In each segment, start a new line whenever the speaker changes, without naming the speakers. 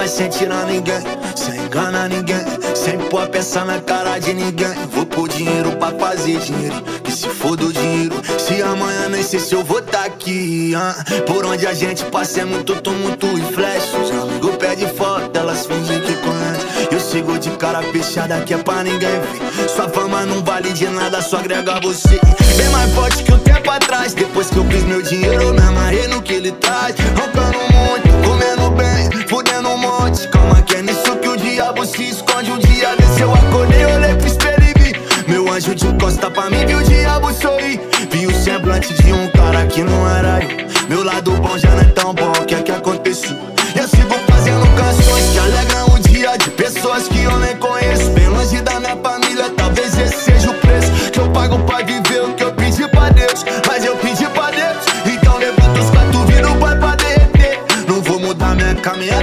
mas sem tirar ninguém, sem enganar ninguém, sem pôr peça na cara de ninguém. Vou pôr dinheiro pra fazer dinheiro, que se for do dinheiro, se amanhã nem sei se eu vou tá aqui. Ah. Por onde a gente passa é muito tumulto e flash. Os amigos pedem foto, elas fingem que conhecem. Eu sigo de cara fechada que é pra ninguém ver. Sua fama não vale de nada, só agrega você. Bem mais forte que o tempo atrás, depois que eu fiz meu dinheiro, eu me amarrei no que ele traz. Sorrir. Vi o semblante de um cara que não era eu. Meu lado bom já não é tão bom, o que é que aconteceu? Eu sigo fazendo canções que alegram o dia de pessoas que eu nem conheço. Bem longe da minha família, talvez esse seja o preço que eu pago pra viver o que eu pedi pra Deus. Mas eu pedi pra Deus, então levanta os quatro, vira o pai pra derreter. Não vou mudar minha caminhada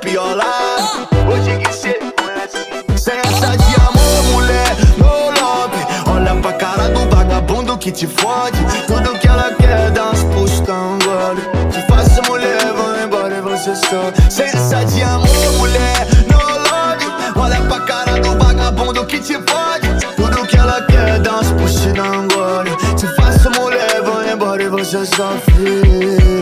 pior lado. Hoje que cê conhece. Sem essa de amor, mulher, no love. Olha pra cara do vagabundo que te fode. Tudo que ela quer é dar uns pustão, gole. Te faço mulher, vou embora e você só. Sem essa de amor, mulher, no love. Olha pra cara do vagabundo que te fode. Tudo que ela quer é dar uns puxão, gole. Te faço mulher, vou embora e você sofre.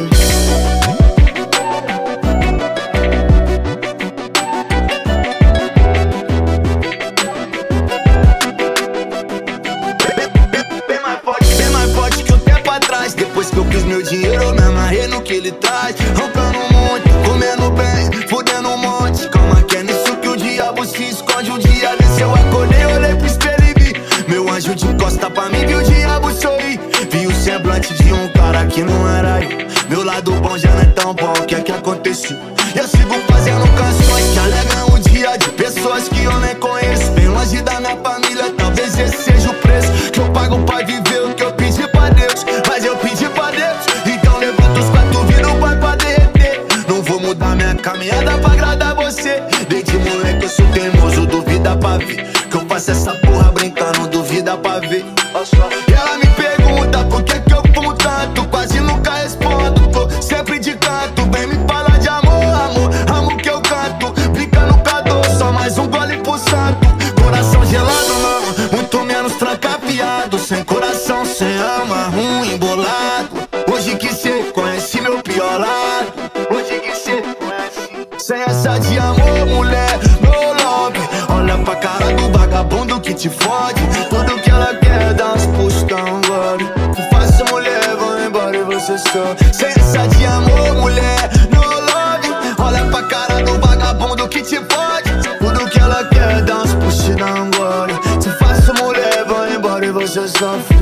De um cara que não era eu. Meu lado bom já não é tão bom, o que é que aconteceu? Eu sigo fazendo canções que alegram o dia de pessoas que eu nem conheço. Bem longe da minha família, talvez esse seja o preço que eu pago pra viver o que eu pedi pra Deus. Mas eu pedi pra Deus, então levanta os quatro, vira o pai pra derreter. Não vou mudar minha caminhada pra agradar você. Desde moleque eu sou teimoso, duvida pra ver. Que eu faço essa porra brincando, duvida pra ver. Sem alma, ruim, bolado. Hoje que cê conhece meu pior lado. Hoje que cê conhece. Sem essa de amor, mulher, no love. Olha pra cara do vagabundo que te fode. Tudo que ela quer é dar uns pustão, gole. Te faço mulher, vou embora e você só. Sem essa de amor, mulher, no love. Olha pra cara do vagabundo que te fode. Tudo que ela quer é uns push, gole. Te faço mulher, vou embora e você sofre.